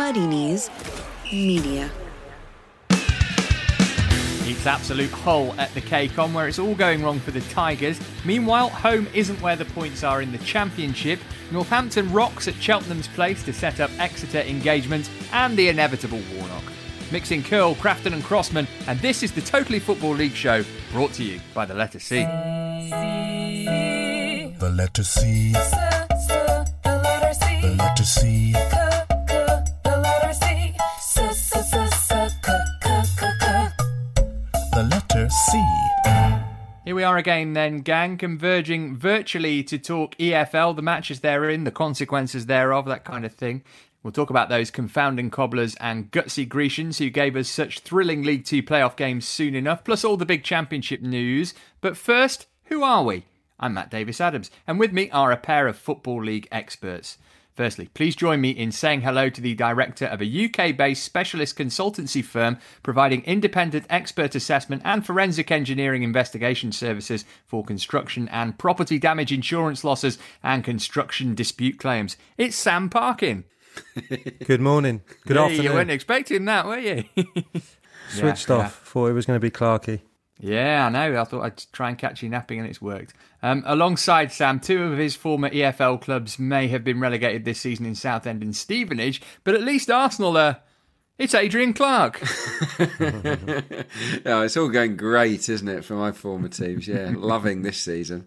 Muddy Knees Media. It's absolute Hull at the KCOM where it's all going wrong for the Tigers. Meanwhile, home isn't where the points are in the Championship. Northampton rocks at Cheltenham's place to set up Exeter engagement and the inevitable Warnock. Mixing Curle, Crafton and Crossman, and this is the Totally Football League show brought to you by the letter C. The letter C. The letter C. The Here we are again, then, gang, converging virtually to talk EFL, the matches they're in, the consequences thereof, that kind of thing. We'll talk about those confounding cobblers and gutsy Grecians who gave us such thrilling League Two playoff games soon enough, plus all the big championship news. But first, who are we? I'm Matt Davis Adams, and with me are a pair of Football League experts. Firstly, please join me in saying hello to the director of a UK based specialist consultancy firm providing independent expert assessment and forensic engineering investigation services for construction and property damage insurance losses and construction dispute claims. It's Sam Parkin. Good morning. Good Hey, afternoon. You weren't expecting that, were you? Switched Yeah, off. Thought it was going to be Clarky. Yeah, I know. I thought I'd try and catch you napping, and it's worked. Um, alongside Sam, two of his former EFL clubs may have been relegated this season in Southend and Stevenage, but at least Arsenal are. It's Adrian Clarke. oh, it's all going great, isn't it, for my former teams? Yeah, loving this season.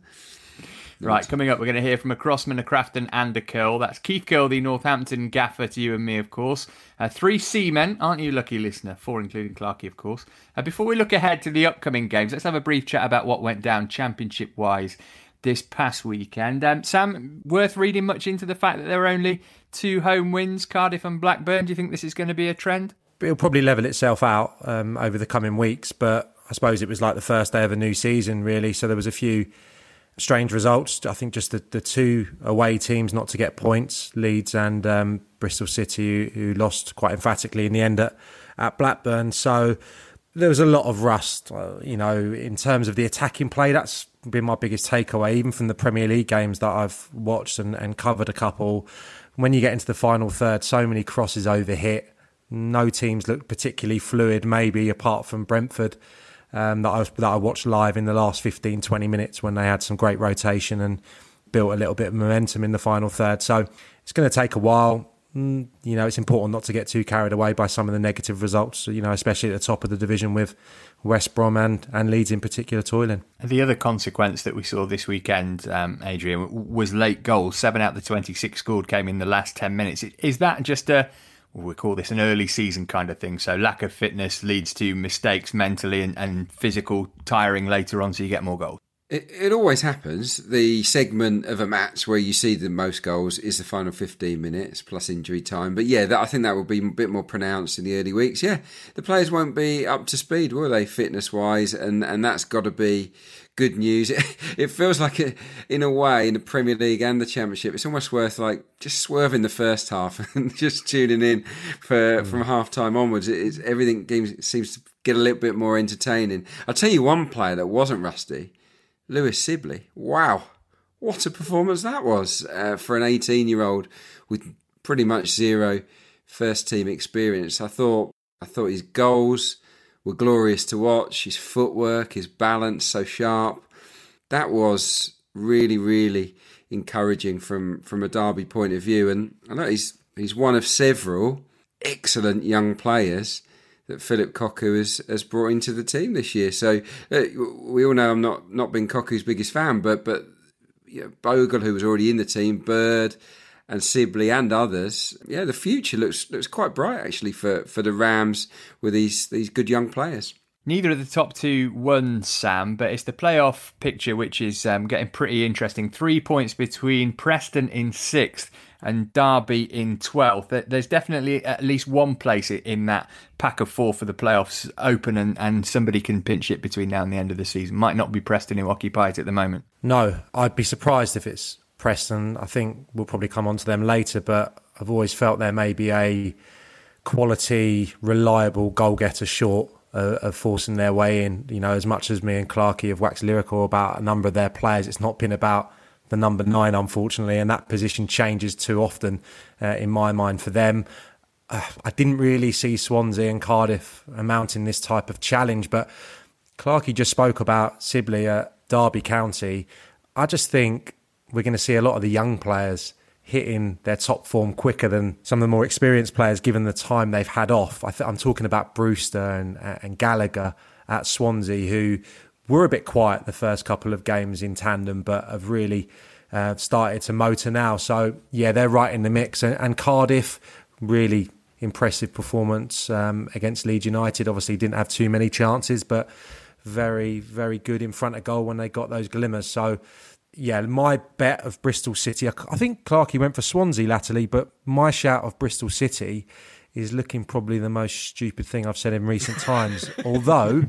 Right, coming up, we're going to hear from a Crossman, a Crafton, and a Curle. That's Keith Curle, the Northampton gaffer, to you and me, of course. Uh, three Seamen, aren't you, lucky listener? Four, including Clarkey, of course. Uh, before we look ahead to the upcoming games, let's have a brief chat about what went down championship wise this past weekend. Um, Sam, worth reading much into the fact that there were only two home wins, Cardiff and Blackburn. Do you think this is going to be a trend? It'll probably level itself out um, over the coming weeks, but I suppose it was like the first day of a new season, really. So there was a few strange results. I think just the, the two away teams not to get points, Leeds and um, Bristol City, who, who lost quite emphatically in the end at, at Blackburn. So there was a lot of rust, uh, you know, in terms of the attacking play. That's been my biggest takeaway, even from the Premier League games that I've watched and, and covered a couple. When you get into the final third, so many crosses overhit. No teams look particularly fluid, maybe apart from Brentford um, that I was, that I watched live in the last 15, 20 minutes when they had some great rotation and built a little bit of momentum in the final third. So it's going to take a while. Mm, You know, it's important not to get too carried away by some of the negative results. You know, especially at the top of the division with West Brom and, and Leeds in particular toiling. The other consequence that we saw this weekend, um, Adrian, was late goals. Seven out of the 26 scored came in the last 10 minutes. Is that just a, we call this an early season kind of thing? So lack of fitness leads to mistakes mentally and, and physical tiring later on, so you get more goals. It, it always happens. The segment of a match where you see the most goals is the final 15 minutes plus injury time. But yeah, that, I think that will be a bit more pronounced in the early weeks. Yeah, the players won't be up to speed, will they, fitness wise? And, and that's got to be good news. It, it feels like, a, in a way, in the Premier League and the Championship, it's almost worth like just swerving the first half and just tuning in for from half time onwards. It, it's, everything seems, seems to get a little bit more entertaining. I'll tell you one player that wasn't rusty. Louie Sibley. Wow. What a performance that was uh, for an 18 year old with pretty much zero first team experience. I thought I thought his goals were glorious to watch, his footwork, his balance so sharp. That was really, really encouraging from, from a Derby point of view. And I know he's he's one of several excellent young players that Philip Cocu has, has brought into the team this year. So uh, we all know I'm not not been Cocu's biggest fan, but but you know, Bogle, who was already in the team, Bird and Sibley and others, yeah, the future looks looks quite bright actually for, for the Rams with these these good young players. Neither of the top two won, Sam, but it's the playoff picture which is um, getting pretty interesting. Three points between Preston in sixth and Derby in 12th. There's definitely at least one place in that pack of four for the playoffs open, and, and somebody can pinch it between now and the end of the season. Might not be Preston who occupy it at the moment. No, I'd be surprised if it's Preston. I think we'll probably come on to them later, but I've always felt there may be a quality, reliable goal getter short uh, of forcing their way in. You know, as much as me and Clarkey have waxed lyrical about a number of their players, it's not been about the number nine, unfortunately, and that position changes too often uh, in my mind for them. uh, I didn't really see Swansea and Cardiff mounting this type of challenge. But Clarkey just spoke about Sibley at Derby County. I just think we're going to see a lot of the young players hitting their top form quicker than some of the more experienced players, given the time they've had off. I am talking about Brewster and, and Gallagher at Swansea, who were a bit quiet the first couple of games in tandem, but have really uh, started to motor now. So yeah, they're right in the mix. And, and Cardiff really impressive performance um, against Leeds United. Obviously, didn't have too many chances, but very very good in front of goal when they got those glimmers. So yeah, my bet of Bristol City. I think Clarkey went for Swansea latterly, but my shout of Bristol City is looking probably the most stupid thing I've said in recent times. Although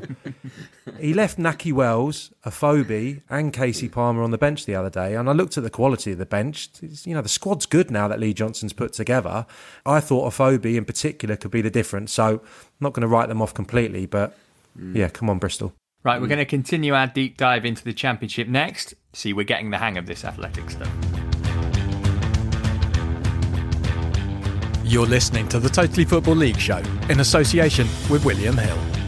he left Nakhi Wells, Afobe, and Kasey Palmer on the bench the other day, and I looked at the quality of the bench. You know, the squad's good now that Lee Johnson's put together. I thought Afobe in particular could be the difference. So I'm not going to write them off completely, but mm. yeah, come on, Bristol. Right, we're mm. going to continue our deep dive into the championship next. See, we're getting the hang of this athletic stuff. You're listening to the Totally Football League show in association with William Hill.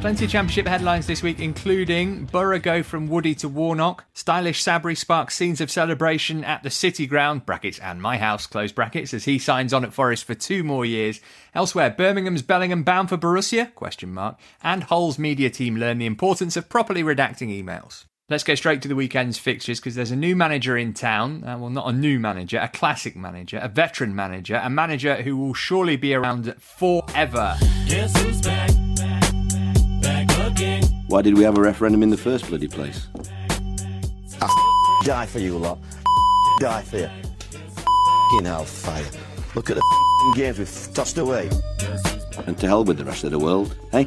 Plenty of championship headlines this week, including Borough go from Woody to Warnock, stylish Sabri sparks scenes of celebration at the City Ground (brackets and my house) close brackets as he signs on at Forest for two more years. Elsewhere, Birmingham's Bellingham bound for Borussia? Question mark. And Hull's media team learn the importance of properly redacting emails. Let's go straight to the weekend's fixtures because there's a new manager in town. Uh, well, not a new manager, a classic manager, a veteran manager, a manager who will surely be around forever. Back, back, back Why did we have a referendum in the first bloody place? I die for you lot. die for you. F***ing hellfire. Look at the games we've tossed away. And to hell with the rest of the world, hey?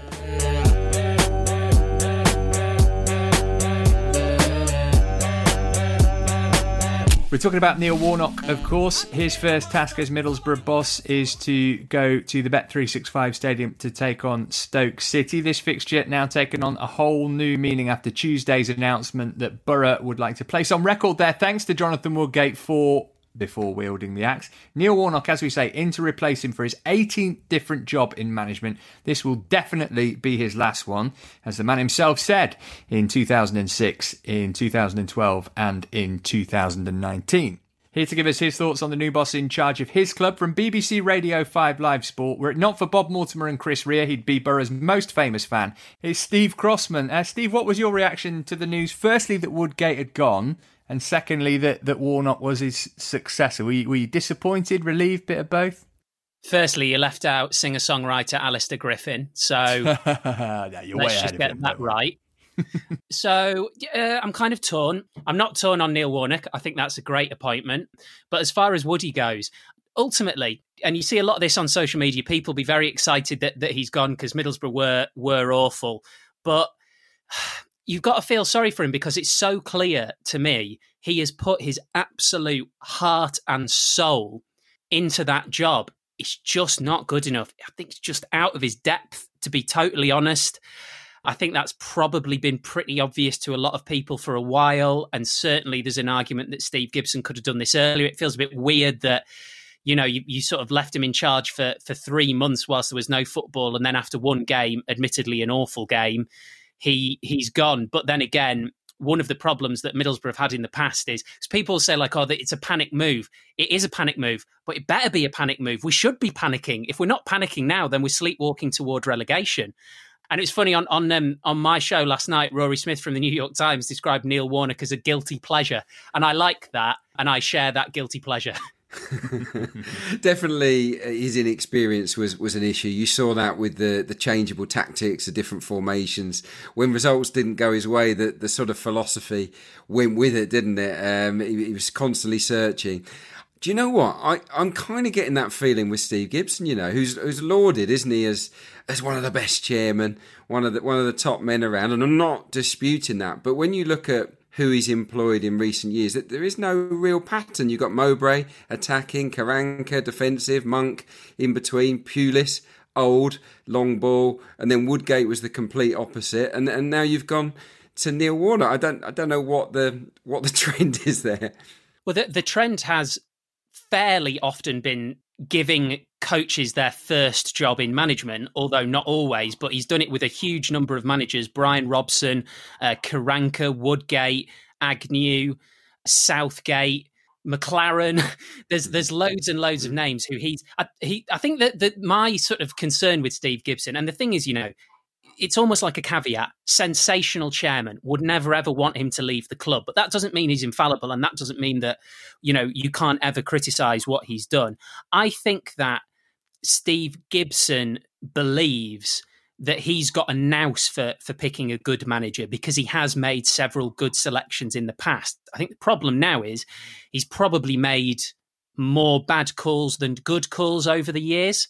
We're talking about Neil Warnock, of course. His first task as Middlesbrough boss is to go to the Bet365 Stadium to take on Stoke City. This fixture now taken on a whole new meaning after Tuesday's announcement that Borough would like to place on record their thanks to Jonathan Woodgate for before wielding the axe. Neil Warnock, as we say, in to replace him for his 18th different job in management. This will definitely be his last one, as the man himself said in 2006, in 2012, and in 2019. Here to give us his thoughts on the new boss in charge of his club from BBC Radio 5 Live Sport. Were it not for Bob Mortimer and Chris Rea, he'd be Borough's most famous fan. It's Steve Crossman. Uh, Steve, what was your reaction to the news? Firstly, that Woodgate had gone, and secondly that that Warnock was his successor. Were you, were you disappointed, relieved, bit of both? Firstly, you left out singer songwriter Alistair Griffin, so let's just get that right. So uh, I'm kind of torn. I'm not torn on Neil Warnock. I think that's a great appointment. But as far as Woody goes, ultimately, and you see a lot of this on social media, people be very excited that, that he's gone because Middlesbrough were were awful. But you've got to feel sorry for him because it's so clear to me he has put his absolute heart and soul into that job. It's just not good enough. I think it's just out of his depth, to be totally honest. I think that's probably been pretty obvious to a lot of people for a while. And certainly there's an argument that Steve Gibson could have done this earlier. It feels a bit weird that, you know, you, you sort of left him in charge for, for three months whilst there was no football. And then after one game, admittedly an awful game, he he's gone. But then again, one of the problems that Middlesbrough have had in the past is people say like, "Oh, it's a panic move." It is a panic move, but it better be a panic move. We should be panicking. If we're not panicking now, then we're sleepwalking toward relegation. And it's funny on on um, on my show last night, Rory Smith from the New York Times described Neil Warnock as a guilty pleasure, and I like that, and I share that guilty pleasure. Definitely, uh, his inexperience was, was an issue. You saw that with the, the changeable tactics, the different formations. When results didn't go his way, the, the sort of philosophy went with it, didn't it? Um, he, he was constantly searching. Do you know what? I, I'm kind of getting that feeling with Steve Gibson, you know, who's who's lauded, isn't he, as as one of the best chairmen, one of the one of the top men around, and I'm not disputing that. But when you look at who he's employed in recent years. That there is no real pattern. You've got Mowbray attacking, Karanka defensive, Monk in between, Pulis old, long ball, and then Woodgate was the complete opposite. And and now you've gone to Neil Warner. I don't I don't know what the what the trend is there. Well, the, the trend has fairly often been giving coaches their first job in management, although not always, but he's done it with a huge number of managers Brian Robson, uh, Karanka, Woodgate, Agnew, Southgate. McClaren, there's there's loads and loads of names who he's I, he I think that that my sort of concern with Steve Gibson and the thing is you know it's almost like a caveat. Sensational chairman would never ever want him to leave the club, but that doesn't mean he's infallible, and that doesn't mean that you know you can't ever criticize what he's done. I think that Steve Gibson believes that he's got a nous for for picking a good manager because he has made several good selections in the past. I think the problem now is he's probably made more bad calls than good calls over the years.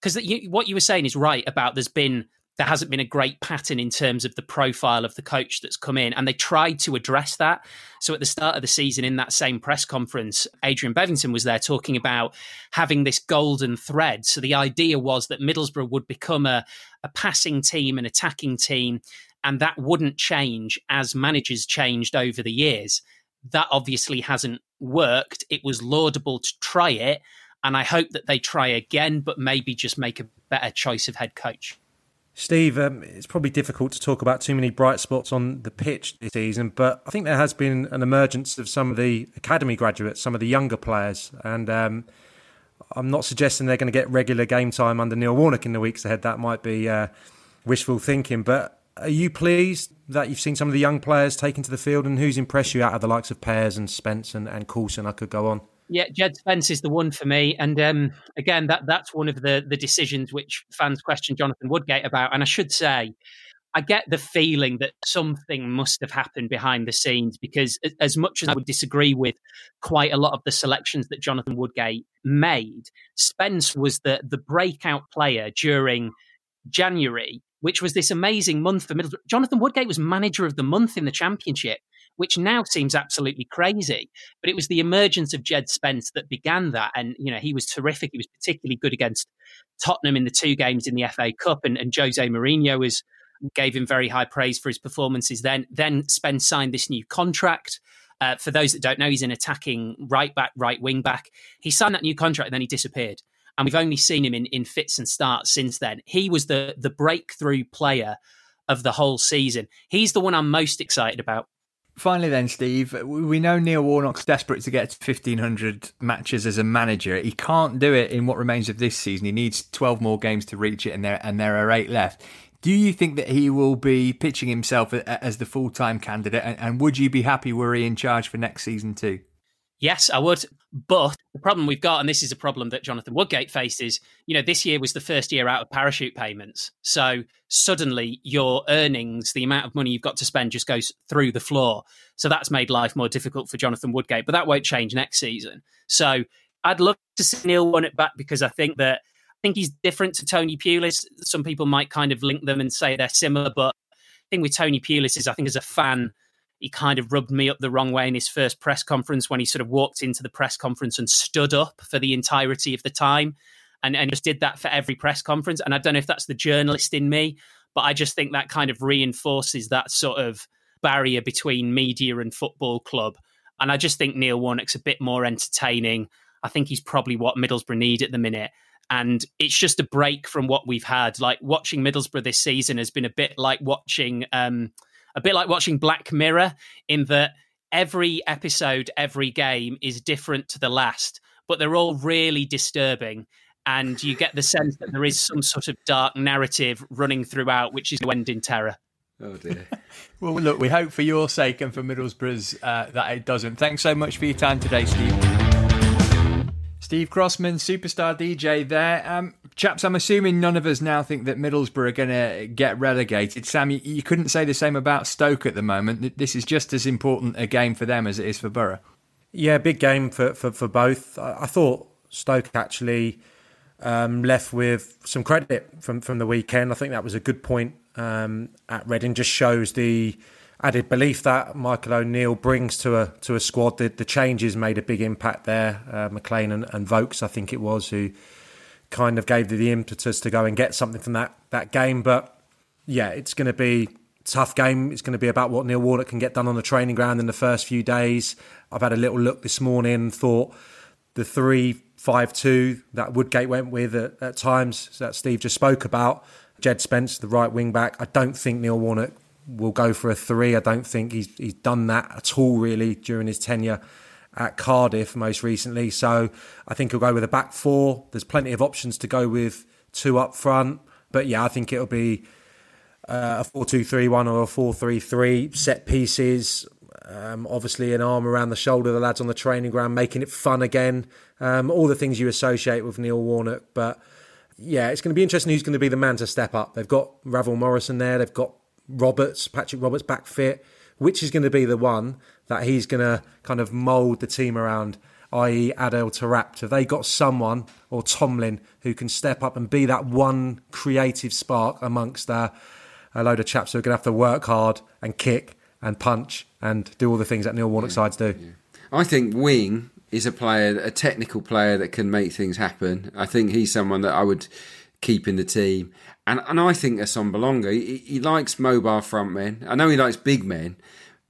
Because what you were saying is right about there's been there hasn't been a great pattern in terms of the profile of the coach that's come in. And they tried to address that. So at the start of the season, in that same press conference, Adrian Bevington was there talking about having this golden thread. So the idea was that Middlesbrough would become a, a passing team, an attacking team, and that wouldn't change as managers changed over the years. That obviously hasn't worked. It was laudable to try it. And I hope that they try again, but maybe just make a better choice of head coach. Steve, um, it's probably difficult to talk about too many bright spots on the pitch this season, but I think there has been an emergence of some of the academy graduates, some of the younger players, and um, I'm not suggesting they're going to get regular game time under Neil Warnock in the weeks ahead. That might be uh, wishful thinking, but are you pleased that you've seen some of the young players taken to the field, and who's impressed you out of the likes of Pears and Spence and, and Coulson? I could go on. Yeah, Jed Spence is the one for me, and um, again, that that's one of the the decisions which fans question Jonathan Woodgate about. And I should say, I get the feeling that something must have happened behind the scenes because, as much as I would disagree with quite a lot of the selections that Jonathan Woodgate made, Spence was the the breakout player during January, which was this amazing month for Middlesbrough. Jonathan Woodgate was manager of the month in the Championship which now seems absolutely crazy. But it was the emergence of Jed Spence that began that. And, you know, he was terrific. He was particularly good against Tottenham in the two games in the FA Cup. And, and Jose Mourinho was gave him very high praise for his performances then. Then Spence signed this new contract. Uh, for those that don't know, he's an attacking right back, right wing back. He signed that new contract and then he disappeared. And we've only seen him in, in fits and starts since then. He was the the breakthrough player of the whole season. He's the one I'm most excited about. Finally, then, Steve, we know Neil Warnock's desperate to get to 1,500 matches as a manager. He can't do it in what remains of this season. He needs 12 more games to reach it, and there, and there are eight left. Do you think that he will be pitching himself as the full time candidate? And, and would you be happy were he in charge for next season, too? Yes, I would. But the problem we've got, and this is a problem that Jonathan Woodgate faces, you know, this year was the first year out of parachute payments. So suddenly your earnings, the amount of money you've got to spend just goes through the floor. So that's made life more difficult for Jonathan Woodgate, but that won't change next season. So I'd love to see Neil won it back because I think that I think he's different to Tony Pulis. Some people might kind of link them and say they're similar, but the thing with Tony Pulis is I think as a fan, he kind of rubbed me up the wrong way in his first press conference when he sort of walked into the press conference and stood up for the entirety of the time and, and just did that for every press conference. And I don't know if that's the journalist in me, but I just think that kind of reinforces that sort of barrier between media and football club. And I just think Neil Warnock's a bit more entertaining. I think he's probably what Middlesbrough need at the minute. And it's just a break from what we've had. Like watching Middlesbrough this season has been a bit like watching um, a bit like watching Black Mirror in that every episode, every game is different to the last, but they're all really disturbing. And you get the sense that there is some sort of dark narrative running throughout, which is to end in terror. Oh dear. well, look, we hope for your sake and for Middlesbrough's uh, that it doesn't. Thanks so much for your time today, Steve. Steve Crossman, superstar DJ there. Um, chaps, I'm assuming none of us now think that Middlesbrough are going to get relegated. Sam, you, you, couldn't say the same about Stoke at the moment. This is just as important a game for them as it is for Borough. Yeah, big game for, for, for both. I, thought Stoke actually um, left with some credit from, from the weekend. I think that was a good point um, at Reading. Just shows the added belief that Michael O'Neill brings to a to a squad. The, the changes made a big impact there. Uh, McClean and, and Vokes, I think it was, who kind of gave the impetus to go and get something from that that game. But yeah, it's going to be tough game. It's going to be about what Neil Warnock can get done on the training ground in the first few days. I've had a little look this morning thought the three five two that Woodgate went with at, at times that Steve just spoke about. Jed Spence, the right wing back. I don't think Neil Warnock will go for a three. I don't think he's he's done that at all really during his tenure at Cardiff most recently. So I think he'll go with a back four. There's plenty of options to go with two up front. But yeah, I think it'll be uh, a 4 2 3 1 or a 4 3 3. Set pieces, um, obviously, an arm around the shoulder of the lads on the training ground, making it fun again. Um, all the things you associate with Neil Warnock. But yeah, it's going to be interesting who's going to be the man to step up. They've got Ravel Morrison there, they've got Roberts, Patrick Roberts back fit. Which is going to be the one that he's going to kind of mould the team around? i.e., Adel Taarabt? Have they got someone or Tomlin who can step up and be that one creative spark amongst uh, a load of chaps who are going to have to work hard and kick and punch and do all the things that Neil Warnock yeah, sides do? Yeah. I think Wing is a player, a technical player that can make things happen. I think he's someone that I would keep in the team. And and I think Assombalonga, he, he likes mobile front men. I know he likes big men,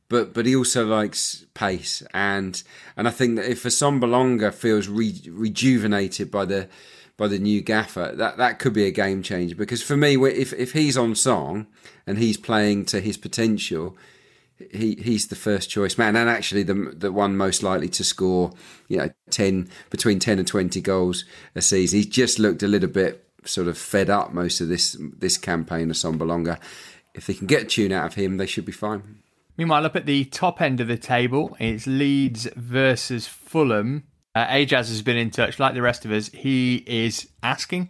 but but he also likes pace. And and I think that if Assombalonga feels re, rejuvenated by the by the new gaffer, that that could be a game changer. Because for me, if if he's on song and he's playing to his potential, he he's the first choice man, and actually the the one most likely to score, you know, ten between ten and twenty goals a season. He just looked a little bit sort of fed up most of this this campaign of Assombalonga. If they can get a tune out of him, they should be fine. Meanwhile, up at the top end of the table, it's Leeds versus Fulham. Uh, Ajaz has been in touch, like the rest of us. He is asking,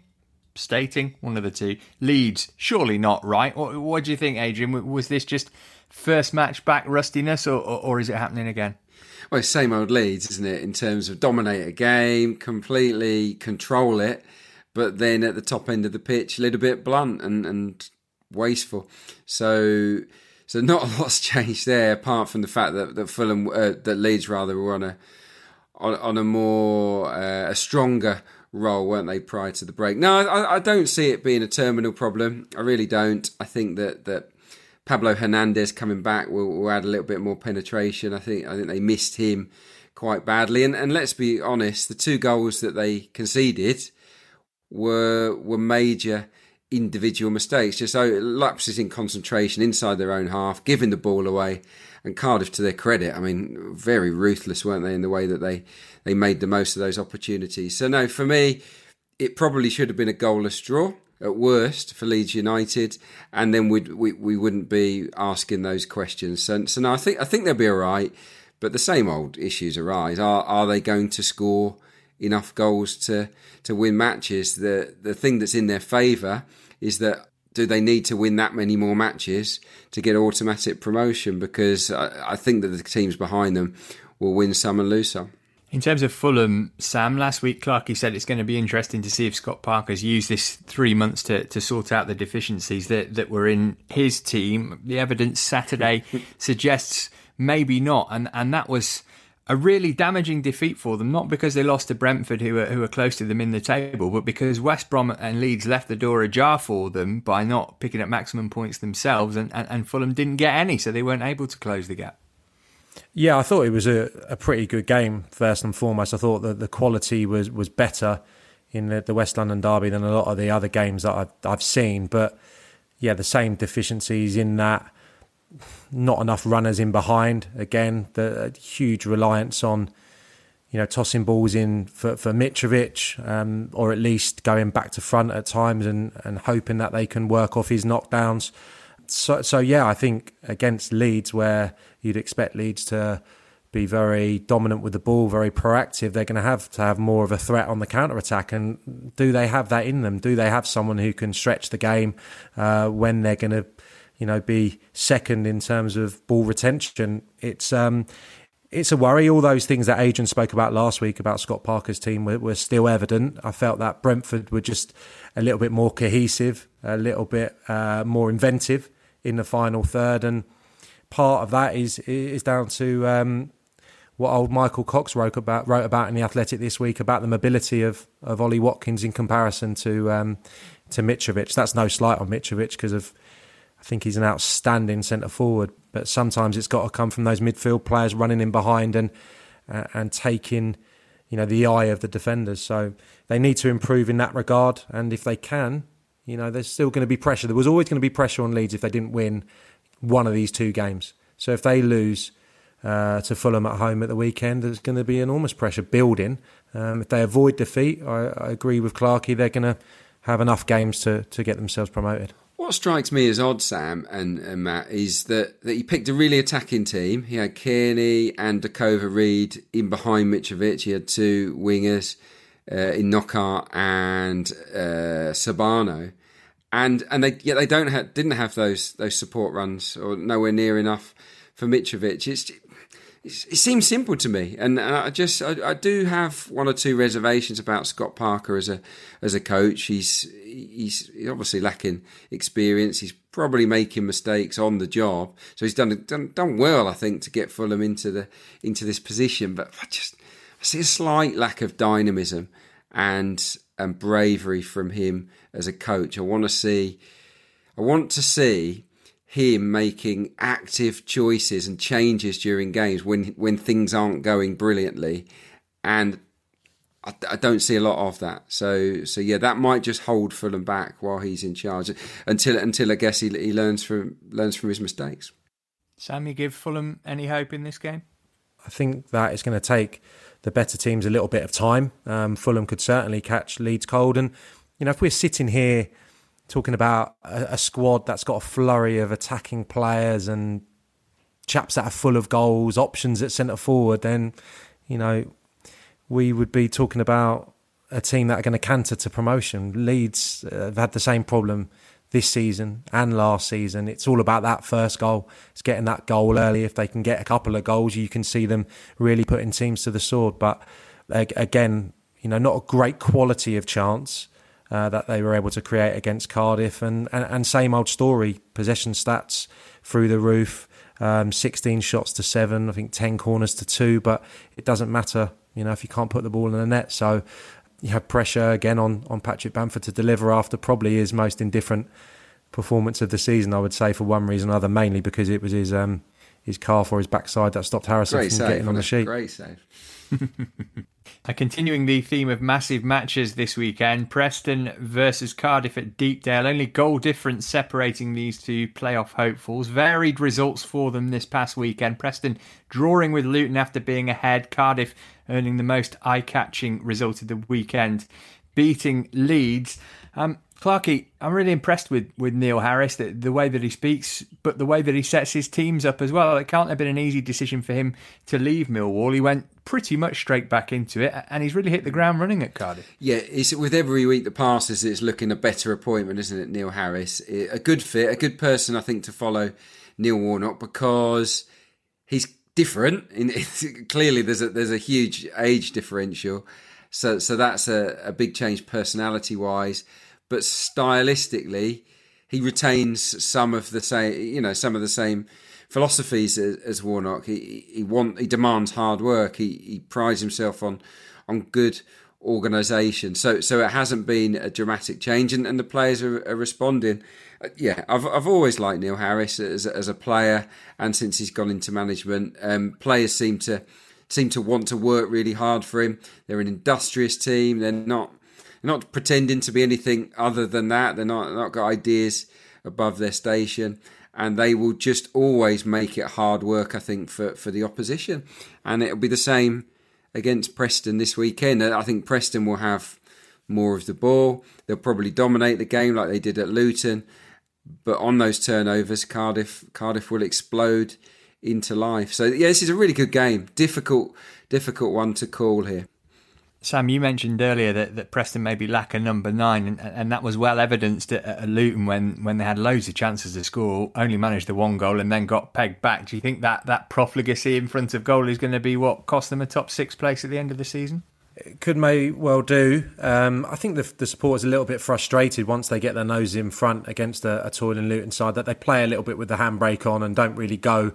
stating, one of the two. Leeds, surely not right. What, what do you think, Adrian? Was this just first match back rustiness, or, or, or is it happening again? Well, same old Leeds, isn't it? In terms of dominate a game, completely control it, but then at the top end of the pitch, a little bit blunt and, and wasteful. So, so not a lot's changed there, apart from the fact that that Fulham, uh, that Leeds rather, were on a on, on a more uh, a stronger role, weren't they, prior to the break? No, I, I don't see it being a terminal problem. I really don't. I think that that Pablo Hernandez coming back will, will add a little bit more penetration. I think I think they missed him quite badly. And and let's be honest, the two goals that they conceded were were major individual mistakes, just so lapses in concentration inside their own half, giving the ball away. And Cardiff, to their credit, I mean, very ruthless, weren't they, in the way that they they made the most of those opportunities. So no, for me, it probably should have been a goalless draw at worst for Leeds United, and then we'd, we we wouldn't be asking those questions. So, so no, I think I think they'll be all right, but the same old issues arise. Are are they going to score enough goals to to win matches? The the thing that's in their favour is that do they need to win that many more matches to get automatic promotion? Because I, I think that the teams behind them will win some and lose some. In terms of Fulham, Sam, last week Clarkey said it's going to be interesting to see if Scott Parker's used this three months to, to sort out the deficiencies that, that were in his team. The evidence Saturday suggests maybe not, and, and that was a really damaging defeat for them, not because they lost to Brentford, who are, who are close to them in the table, but because West Brom and Leeds left the door ajar for them by not picking up maximum points themselves, and, and, and Fulham didn't get any, so they weren't able to close the gap. Yeah, I thought it was a, a pretty good game. First and foremost, I thought that the quality was was better in the, the West London derby than a lot of the other games that I've, I've seen. But yeah, the same deficiencies in that. Not enough runners in behind. Again, the huge reliance on you know, tossing balls in for, for Mitrovic, um, or at least going back to front at times and, and hoping that they can work off his knockdowns. So, so yeah, I think against Leeds, where you'd expect Leeds to be very dominant with the ball, very proactive. They're going to have to have more of a threat on the counter attack. And do they have that in them? Do they have someone who can stretch the game uh, when they're going to, you know, be second in terms of ball retention? It's um, it's a worry. All those things that Adrian spoke about last week about Scott Parker's team were, were still evident. I felt that Brentford were just a little bit more cohesive, a little bit uh, more inventive in the final third, and part of that is is down to um, what old Michael Cox wrote about wrote about in the Athletic this week about the mobility of of Ollie Watkins in comparison to um, to Mitrovic. That's no slight on Mitrovic because of I think he's an outstanding centre forward, but sometimes it's got to come from those midfield players running in behind and uh, and taking you know, the eye of the defenders. So they need to improve in that regard. And if they can, you know, there's still going to be pressure. There was always going to be pressure on Leeds if they didn't win one of these two games. So if they lose uh, to Fulham at home at the weekend, there's going to be enormous pressure building. Um, if they avoid defeat, I, I agree with Clarkey, they're going to have enough games to, to get themselves promoted. What strikes me as odd, Sam and, and, Matt, is that, that he picked a really attacking team. He had Cairney and Decordova-Reid in behind Mitrovic. He had two wingers uh, in Knockaert and uh, Kebano, and and they yeah they don't have, didn't have those those support runs or nowhere near enough for Mitrovic. It's it seems simple to me, and I just I, I, do have one or two reservations about Scott Parker as a as a coach. He's he's obviously lacking experience. He's probably making mistakes on the job, so he's done done, done well, I think, to get Fulham into the into this position. But I just I see a slight lack of dynamism and and bravery from him as a coach. I want to see I want to see him making active choices and changes during games when when things aren't going brilliantly, and I, I, don't see a lot of that. So so yeah, that might just hold Fulham back while he's in charge until until I guess he, he learns from learns from his mistakes. Sam, you give Fulham any hope in this game? I think that is going to take the better teams a little bit of time. Um, Fulham could certainly catch Leeds cold, and you know if we're sitting here talking about a, a, squad that's got a flurry of attacking players and chaps that are full of goals, options at centre forward, then you know we would be talking about a team that are going to canter to promotion. Leeds uh, have had the same problem this season and last season. It's all about that first goal. It's getting that goal early. If they can get a couple of goals, you can see them really putting teams to the sword. But again, you know, not a great quality of chance uh, that they were able to create against Cardiff. And, and, and same old story, possession stats through the roof. Um, 16 shots to seven, I think 10 corners to two, but it doesn't matter, you know, if you can't put the ball in the net. So you have pressure again on, on Patrick Bamford to deliver after probably his most indifferent performance of the season, I would say, for one reason or other, mainly because it was his um, his calf or his backside that stopped Harrison Great from save, getting on the sheet. Great save. continuing the theme of massive matches this weekend, Preston versus Cardiff at Deepdale. Only goal difference separating these two playoff hopefuls. Varied results for them this past weekend. Preston drawing with Luton after being ahead. Cardiff earning the most eye-catching result of the weekend, beating Leeds. Um, Clarky, I'm really impressed with, with Neil Harris, the, the way that he speaks, but the way that he sets his teams up as well. It can't have been an easy decision for him to leave Millwall. He went pretty much straight back into it, and he's really hit the ground running at Cardiff. Yeah, it's, with every week that passes, it's looking a better appointment, isn't it, Neil Harris? A good fit, a good person, I think, to follow Neil Warnock because he's different. Clearly, there's a, there's a huge age differential, so so that's a, a big change personality wise but stylistically, he retains some of the same, you know, some of the same philosophies as, Warnock. He he want he demands hard work. He he prides himself on on good organisation. So so it hasn't been a dramatic change, and, and the players are, are responding. Uh, yeah, I've I've always liked Neil Harris as as a player, and since he's gone into management, um, players seem to seem to want to work really hard for him. They're an industrious team. They're not not pretending to be anything other than that. They're not not got ideas above their station, and they will just always make it hard work. I think for for the opposition, and it'll be the same against Preston this weekend. I think Preston will have more of the ball. They'll probably dominate the game like they did at Luton, but on those turnovers, Cardiff Cardiff will explode into life. So yeah, this is a really good game. Difficult, difficult one to call here. Sam, you mentioned earlier that, that Preston maybe lack a number nine, and, and that was well evidenced at, at, Luton when, when they had loads of chances to score, only managed the one goal, and then got pegged back. Do you think that, that profligacy in front of goal is going to be what cost them a top six place at the end of the season? It could may well do. Um, I think the, the supporters a little bit frustrated once they get their nose in front against a, a Toyland Luton side that they play a little bit with the handbrake on and don't really go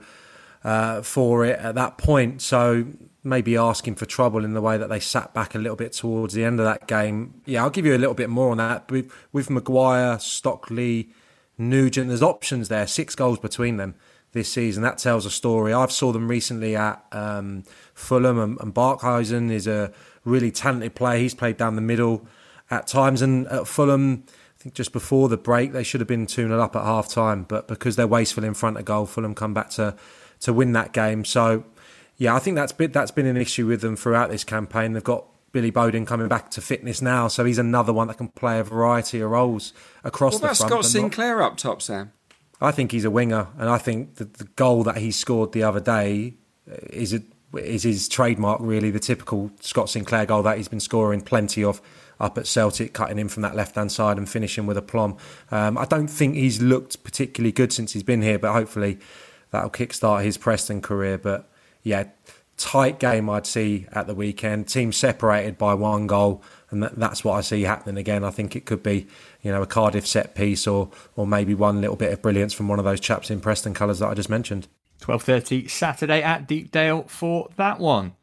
uh, for it at that point. So maybe asking for trouble in the way that they sat back a little bit towards the end of that game. Yeah, I'll give you a little bit more on that. With, with Maguire, Stockley, Nugent, there's options there. Six goals between them this season. That tells a story. I've saw them recently at um, Fulham, and, and Barkhuizen is a really talented player. He's played down the middle at times, and at Fulham, I think just before the break, they should have been 2 0 up at half time, but because they're wasteful in front of goal, Fulham come back to, to win that game. So, yeah, I think that's been, that's been an issue with them throughout this campaign. They've got Billy Bodin coming back to fitness now, so he's another one that can play a variety of roles across the front. what the about. Scott Sinclair not... up top, Sam? I think he's a winger, and I think the, the goal that he scored the other day is a, is his trademark. Really, the typical Scott Sinclair goal that he's been scoring plenty of up at Celtic, cutting in from that left hand side and finishing with a plum. Um, I don't think he's looked particularly good since he's been here, but hopefully that'll kickstart his Preston career. But yeah, tight game I'd see at the weekend. Team separated by one goal, and that, that's what I see happening again. I think it could be, you know, a Cardiff set piece or or maybe one little bit of brilliance from one of those chaps in Preston colours that I just mentioned. Twelve thirty Saturday at Deepdale for that one.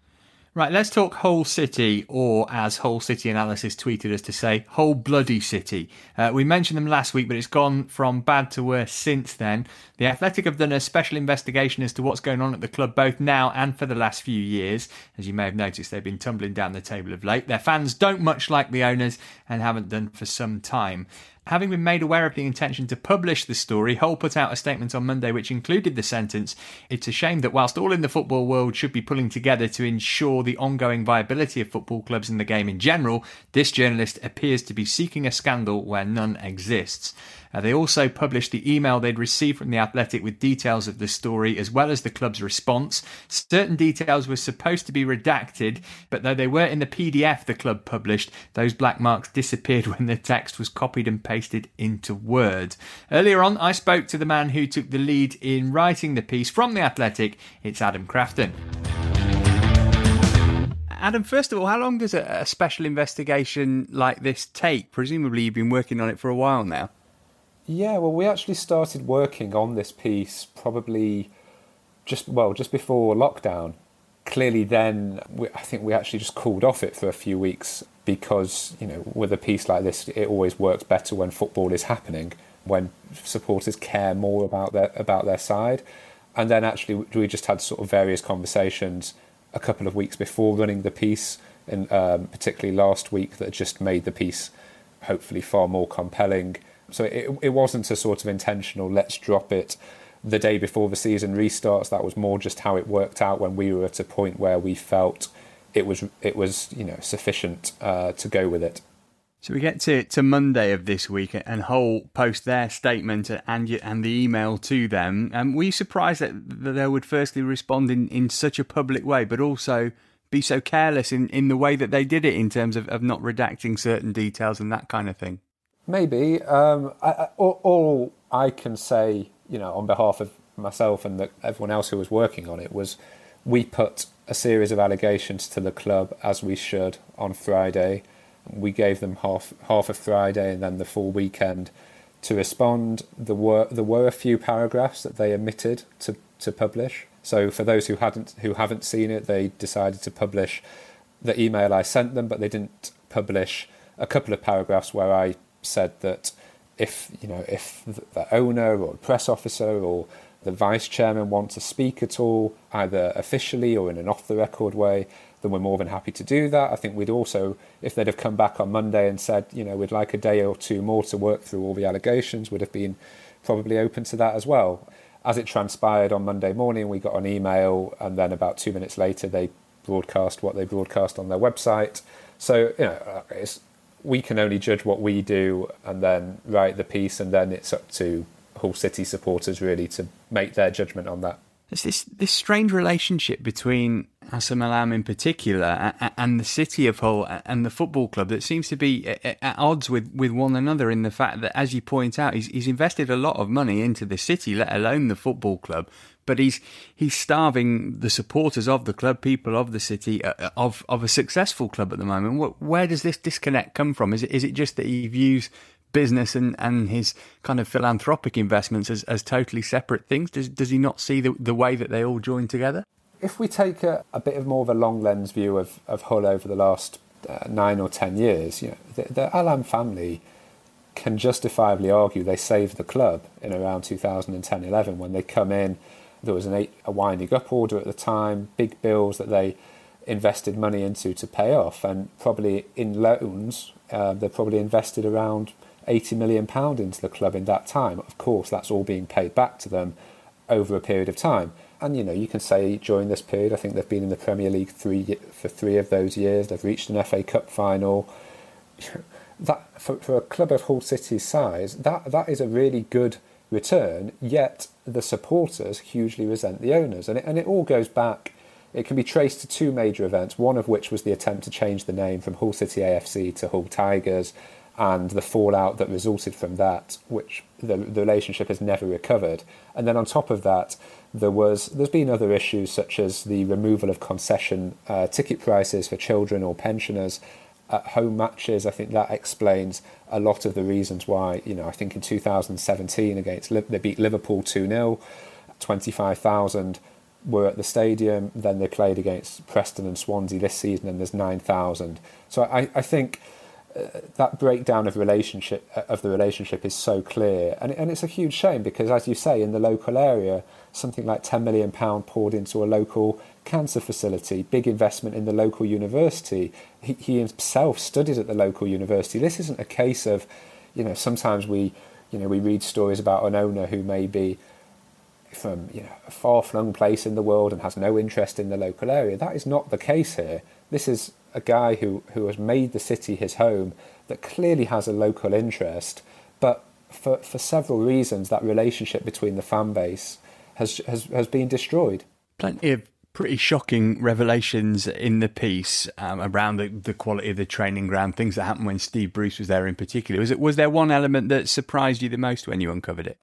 Right, let's talk Hull City, or as Hull City Analysis tweeted us to say, Hull Bloody City. Uh, we mentioned them last week, but it's gone from bad to worse since then. The Athletic have done a special investigation as to what's going on at the club, both now and for the last few years. As you may have noticed, they've been tumbling down the table of late. Their fans don't much like the owners and haven't done for some time. Having been made aware of the intention to publish the story, Hull put out a statement on Monday which included the sentence It's a shame that whilst all in the football world should be pulling together to ensure the ongoing viability of football clubs and the game in general, this journalist appears to be seeking a scandal where none exists. Uh, they also published the email they'd received from The Athletic with details of the story as well as the club's response. Certain details were supposed to be redacted, but though they were in the PDF the club published, those black marks disappeared when the text was copied and pasted into Word. Earlier on, I spoke to the man who took the lead in writing the piece from The Athletic. It's Adam Crafton. Adam, first of all, how long does a, a, special investigation like this take? Presumably, you've been working on it for a while now. Yeah, well, we actually started working on this piece probably just well just before lockdown. Clearly, then we, I think we actually just called off it for a few weeks because you know with a piece like this, it always works better when football is happening, when supporters care more about their about their side, and then actually we just had sort of various conversations a couple of weeks before running the piece, and um, particularly last week that just made the piece hopefully far more compelling. So it, it wasn't a sort of intentional, let's drop it the day before the season restarts. That was more just how it worked out when we were at a point where we felt it was it was you know sufficient uh, to go with it. So we get to, to Monday of this week, and Hull post their statement and and the email to them. And um, were you surprised that, that they would firstly respond in, in such a public way, but also be so careless in, in the way that they did it in terms of, of not redacting certain details and that kind of thing? Maybe. Um, I, I, all, all, I can say, you know, on behalf of myself and the, everyone else who was working on it was we put a series of allegations to the club as we should on Friday. We gave them half half of Friday and then the full weekend to respond. There were there were a few paragraphs that they omitted to, to publish. So for those who hadn't who haven't seen it, they decided to publish the email I sent them, but they didn't publish a couple of paragraphs where I said that if you know if the owner or press officer or the vice chairman want to speak at all, either officially or in an off the record way, then we're more than happy to do that. I think we'd also, if they'd have come back on Monday and said, you know, we'd like a day or two more to work through all the allegations, would have been probably open to that as well. As it transpired on Monday morning, we got an email, and then about two minutes later, they broadcast what they broadcast on their website. So, you know, uh, it's we can only judge what we do and then write the piece, and then it's up to Hull City supporters really to make their judgment on that. There's this this strange relationship between Assem Allam in particular and the city of Hull and the football club that seems to be at odds with, with one another in the fact that, as you point out, he's, he's invested a lot of money into the city, let alone the football club but he's he's starving the supporters of the club, people of the city, uh, uh, of of a successful club at the moment. Where does this disconnect come from? Is it is it just that he views business and, and his kind of philanthropic investments as, as totally separate things? Does does he not see the the way that they all join together? If we take a, a bit of more of a long lens view of, of Hull over the last uh, nine or ten years, you know, the, the Allam family can justifiably argue they saved the club in around 2010-11 when they come in there was an eight, a winding up order at the time, big bills that they invested money into to pay off. And probably in loans, uh, they've probably invested around 80 million pound into the club in that time. Of course, that's all being paid back to them over a period of time. And you know, you can say during this period, I think they've been in the Premier League three for three of those years. They've reached an FA Cup final. that for, for a club of Hull City's size, that that is a really good return. Yet the supporters hugely resent the owners, and it, and it all goes back. It can be traced to two major events. One of which was the attempt to change the name from Hull City AFC to Hull Tigers, and the fallout that resulted from that, which the, the relationship has never recovered. And then on top of that, there was there's been other issues such as the removal of concession uh, ticket prices for children or pensioners at home matches. I think that explains a lot of the reasons why. You know, I think in 2017 against they beat Liverpool 2 0, 25,000 were at the stadium. Then they played against Preston and Swansea this season, and there's 9,000. So I, I think that breakdown of relationship uh, of the relationship is so clear, and and it's a huge shame because, as you say, in the local area, something like ten million pound poured into a local cancer facility, big investment in the local university. He, he himself studied at the local university. This isn't a case of, you know, sometimes we, you know, we read stories about an owner who may be from you know a far flung place in the world and has no interest in the local area. That is not the case here. This is a guy who, who has made the city his home that clearly has a local interest, but for, for several reasons, that relationship between the fan base has, has, has been destroyed. Plenty of pretty shocking revelations in the piece um, around the, the quality of the training ground, things that happened when Steve Bruce was there in particular. Was, it, was there one element that surprised you the most when you uncovered it?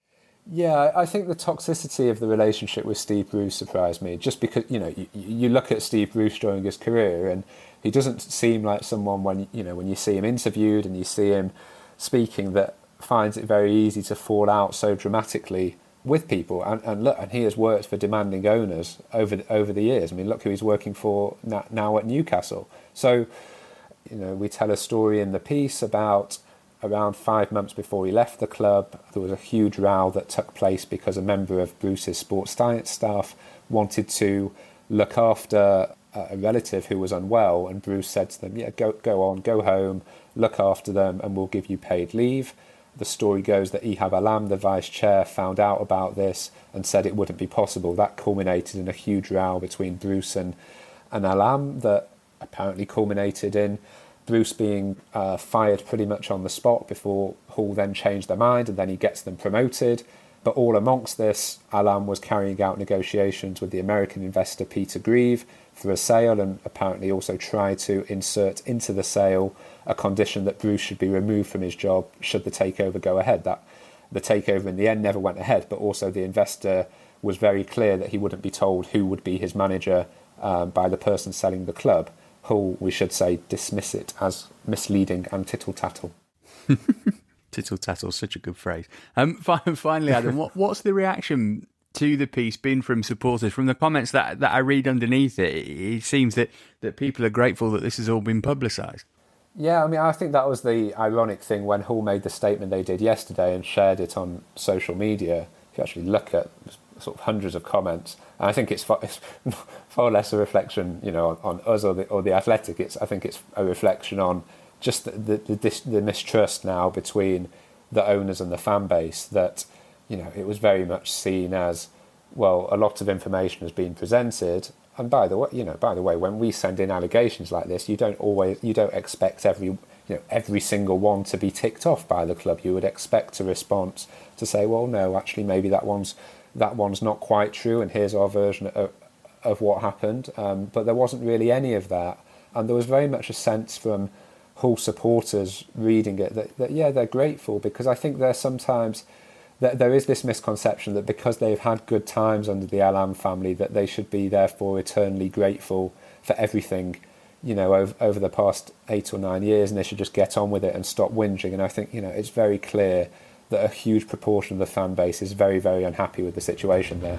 Yeah, I think the toxicity of the relationship with Steve Bruce surprised me. Just because you know, you, you look at Steve Bruce during his career, and he doesn't seem like someone when you know when you see him interviewed and you see him speaking that finds it very easy to fall out so dramatically with people. And, and look, and he has worked for demanding owners over the, over the years. I mean, look who he's working for now at Newcastle. So, you know, we tell a story in the piece about around five months before he left the club, there was a huge row that took place because a member of Bruce's sports science staff wanted to look after a relative who was unwell, and Bruce said to them, "Yeah, go go on, go home, look after them, and we'll give you paid leave." The story goes that Ehab Allam, the vice chair, found out about this and said it wouldn't be possible. That culminated in a huge row between Bruce and, and Allam that apparently culminated in Bruce being uh, fired pretty much on the spot before Hull then changed their mind and then he gets them promoted. But all amongst this, Allam was carrying out negotiations with the American investor Peter Grieve for a sale and apparently also tried to insert into the sale a condition that Bruce should be removed from his job should the takeover go ahead. That the takeover in the end never went ahead, but also the investor was very clear that he wouldn't be told who would be his manager um, by the person selling the club. Hull, we should say, dismiss it as misleading and tittle tattle. tittle tattle, such a good phrase. Um, finally, Adam, what, what's the reaction to the piece been from supporters? From the comments that that I read underneath it, it seems that, that people are grateful that this has all been publicised. Yeah, I mean, I think that was the ironic thing when Hull made the statement they did yesterday and shared it on social media. If you actually look at sort of hundreds of comments. And I think it's far, it's far less a reflection, you know, on, on us or the, or the athletic. It's I think it's a reflection on just the the, the, the mistrust now between the owners and the fan base. That you know, it was very much seen as well. A lot of information has been presented, and by the way, you know, by the way, when we send in allegations like this, you don't always you don't expect every you know every single one to be ticked off by the club. You would expect a response to say, well, no, actually, maybe that one's that one's not quite true, and here's our version of, of what happened. Um, but there wasn't really any of that, and there was very much a sense from Hull supporters reading it that, that yeah, they're grateful because I think there's sometimes that there is this misconception that because they've had good times under the Allam family, that they should be therefore eternally grateful for everything, you know, over, over the past eight or nine years, and they should just get on with it and stop whinging. And I think you know it's very clear that a huge proportion of the fan base is very, very unhappy with the situation there.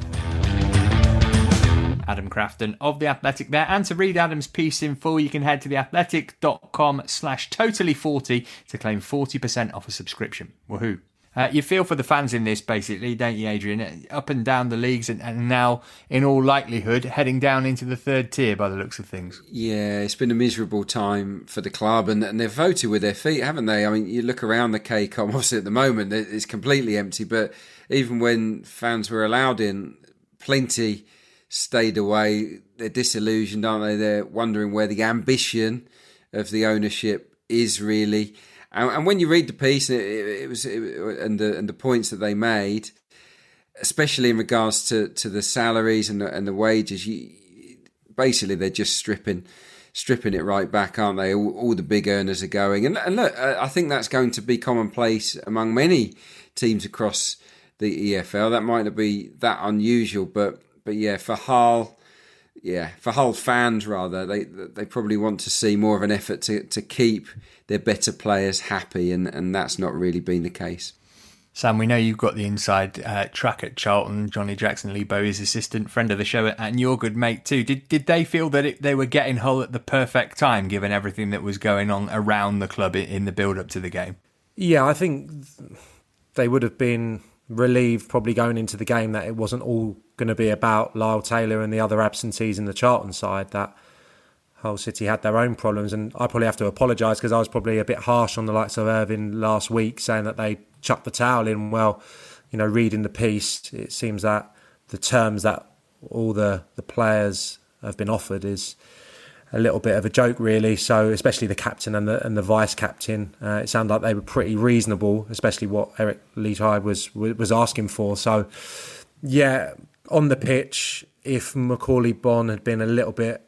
Adam Crafton of The Athletic there. And to read Adam's piece in full, you can head to theathletic.com slash totally40 to claim 40% off a subscription. Woohoo. Uh, you feel for the fans in this, basically, don't you, Adrian? Up and down the leagues, and, and, now, in all likelihood, heading down into the third tier by the looks of things. Yeah, it's been a miserable time for the club, and, and they've voted with their feet, haven't they? I mean, you look around the KCOM, obviously at the moment, it's completely empty, but even when fans were allowed in, plenty stayed away. They're disillusioned, aren't they? They're wondering where the ambition of the ownership is really. And, and when you read the piece, it, it was it, and the and the points that they made, especially in regards to, to the salaries and the, and the wages, you, basically they're just stripping stripping it right back, aren't they? All, all, the big earners are going, and, and look, I think that's going to be commonplace among many teams across the EFL. That might not be that unusual, but but yeah, for Hull, yeah, for Hull fans rather, they they probably want to see more of an effort to to keep their better players happy, and and that's not really been the case. Sam, we know you've got the inside uh, track at Charlton. Johnny Jackson, Lee Bowyer's assistant, friend of the show, and your good mate too. Did did they feel that it, they were getting Hull at the perfect time, given everything that was going on around the club in, in the build up to the game? Yeah, I think they would have been relieved probably going into the game that it wasn't all going to be about Lyle Taylor and the other absentees in the Charlton side. That Hull City had their own problems, and I probably have to apologise because I was probably a bit harsh on the likes of Irvine last week, saying that they chucked the towel in. Well, you know, reading the piece, it seems that the terms that all the the players have been offered is a little bit of a joke, really. So, especially the captain and the and the vice captain, uh, it sounded like they were pretty reasonable, especially what Eric Lichaj was was asking for. So, yeah, on the pitch, if Macauley Bonne had been a little bit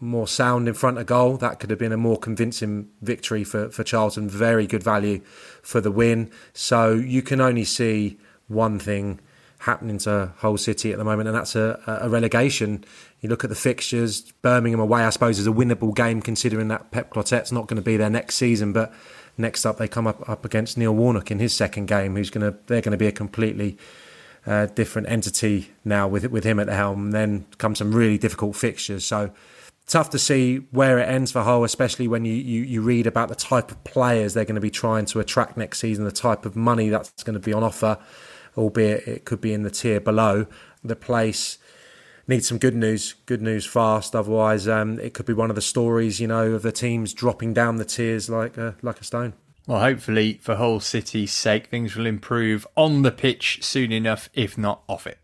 more sound in front of goal, that could have been a more convincing victory for for Charlton. Very good value for the win. So you can only see one thing happening to Hull City at the moment, and that's a, a relegation. You look at the fixtures, Birmingham away, I suppose, is a winnable game considering that Pep Clotet's not going to be there next season. But next up, they come up, up against Neil Warnock in his second game, who's going to they're going to be a completely uh, different entity now with with him at the helm. Then come some really difficult fixtures. So tough to see where it ends for Hull, especially when you, you, you read about the type of players they're going to be trying to attract next season, the type of money that's going to be on offer albeit it could be in the tier below. The place needs some good news, good news fast. Otherwise, um, it could be one of the stories, you know, of the teams dropping down the tiers like a, like a stone. Well, hopefully, for Hull City's sake, things will improve on the pitch soon enough, if not off it.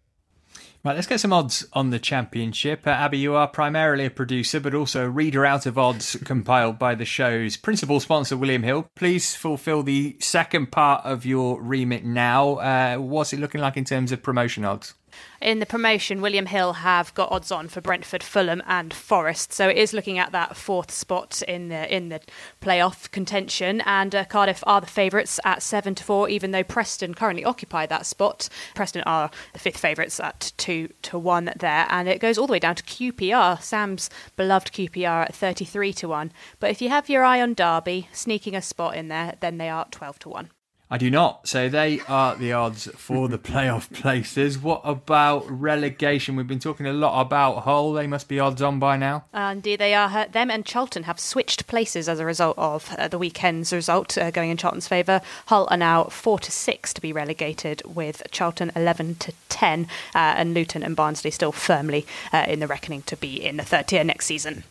Right, let's get some odds on the championship. Uh, Abby, you are primarily a producer, but also a reader out of odds compiled by the show's principal sponsor, William Hill. Please fulfil the second part of your remit now. Uh, what's it looking like in terms of promotion odds? In the promotion, William Hill have got odds on for Brentford, Fulham, and Forest. So it is looking at that fourth spot in the in the playoff contention. And uh, Cardiff are the favourites at seven to four, even though Preston currently occupy that spot. Preston are the fifth favourites at two to one there, and it goes all the way down to QPR, Sam's beloved QPR at thirty three to one. But if you have your eye on Derby sneaking a spot in there, then they are twelve to one. I do not. So they are the odds for the playoff places. What about relegation? We've been talking a lot about Hull. They must be odds on by now. Uh, indeed, they are. Them and Charlton have switched places as a result of uh, the weekend's result uh, going in Charlton's favour. Hull are now four to six to be relegated, with Charlton eleven to ten, uh, and Luton and Barnsley still firmly uh, in the reckoning to be in the third tier next season.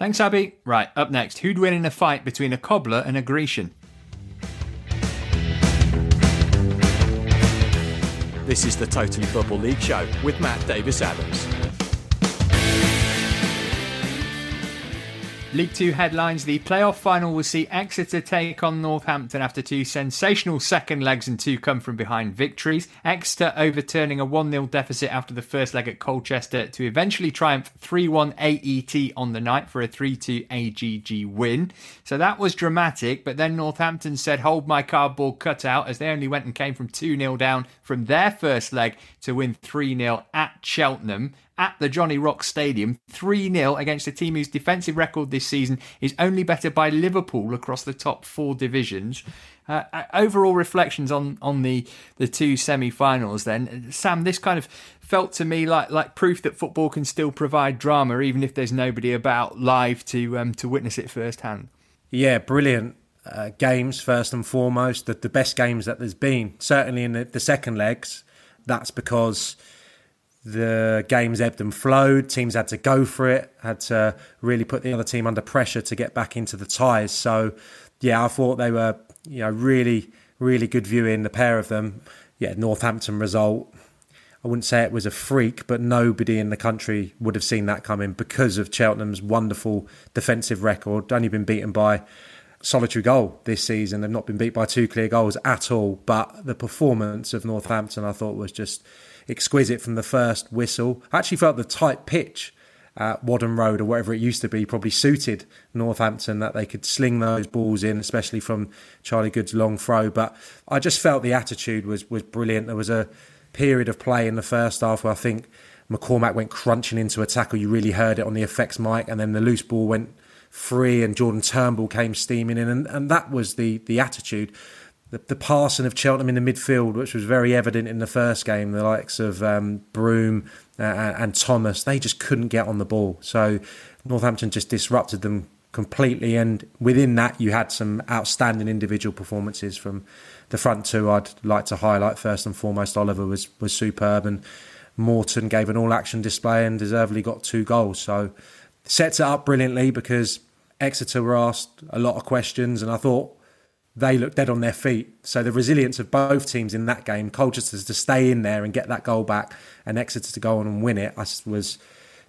Thanks, Abby. Right, up next, who'd win in a fight between a cobbler and a Grecian? This is the Totally Football League show with Matt Davis Adams. League Two headlines The playoff final will see Exeter take on Northampton after two sensational second legs and two come from behind victories. Exeter overturning a 1 0 deficit after the first leg at Colchester to eventually triumph 3 1 AET on the night for a 3 2 AGG win. So that was dramatic, but then Northampton said, Hold my cardboard cutout as they only went and came from 2 0 down from their first leg to win 3 0 at Cheltenham at the Jonny-Rocks Stadium 3 0 against a team whose defensive record this season is only better by Liverpool across the top four divisions. Uh, uh overall reflections on, on the, the two semi finals, then. Sam, this kind of felt to me like, like proof that football can still provide drama, even if there's nobody about live to, um, to witness it firsthand. Yeah, brilliant uh, games first and foremost, the, the best games that there's been. Certainly in the, the second legs, that's because the games ebbed and flowed. Teams had to go for it, had to really put the other team under pressure to get back into the ties. So, yeah, I thought they were, you know, really, really good viewing, the pair of them. Yeah, Northampton result. I wouldn't say it was a freak, but nobody in the country would have seen that coming because of Cheltenham's wonderful defensive record. Only been beaten by solitary goal this season. They've not been beat by two clear goals at all. But the performance of Northampton, I thought, was just exquisite from the first whistle. I actually felt the tight pitch at Whaddon Road or whatever it used to be probably suited Northampton that they could sling those balls in, especially from Charlie Goode's long throw. But I just felt the attitude was was brilliant. There was a period of play in the first half where I think McCormack went crunching into a tackle. You really heard it on the effects mic, and then the loose ball went free, and Jordan Turnbull came steaming in, and, and that was the the attitude. The, the passing of Cheltenham in the midfield, which was very evident in the first game, the likes of um, Broom uh, and Thomas, they just couldn't get on the ball. So Northampton just disrupted them completely, and within that, you had some outstanding individual performances from the front two. I'd like to highlight first and foremost. Oliver was was superb, and Morton gave an all action display and deservedly got two goals. So sets it up brilliantly because Exeter were asked a lot of questions, and I thought they looked dead on their feet. So the resilience of both teams in that game, Colchester to stay in there and get that goal back, and Exeter to go on and win it, was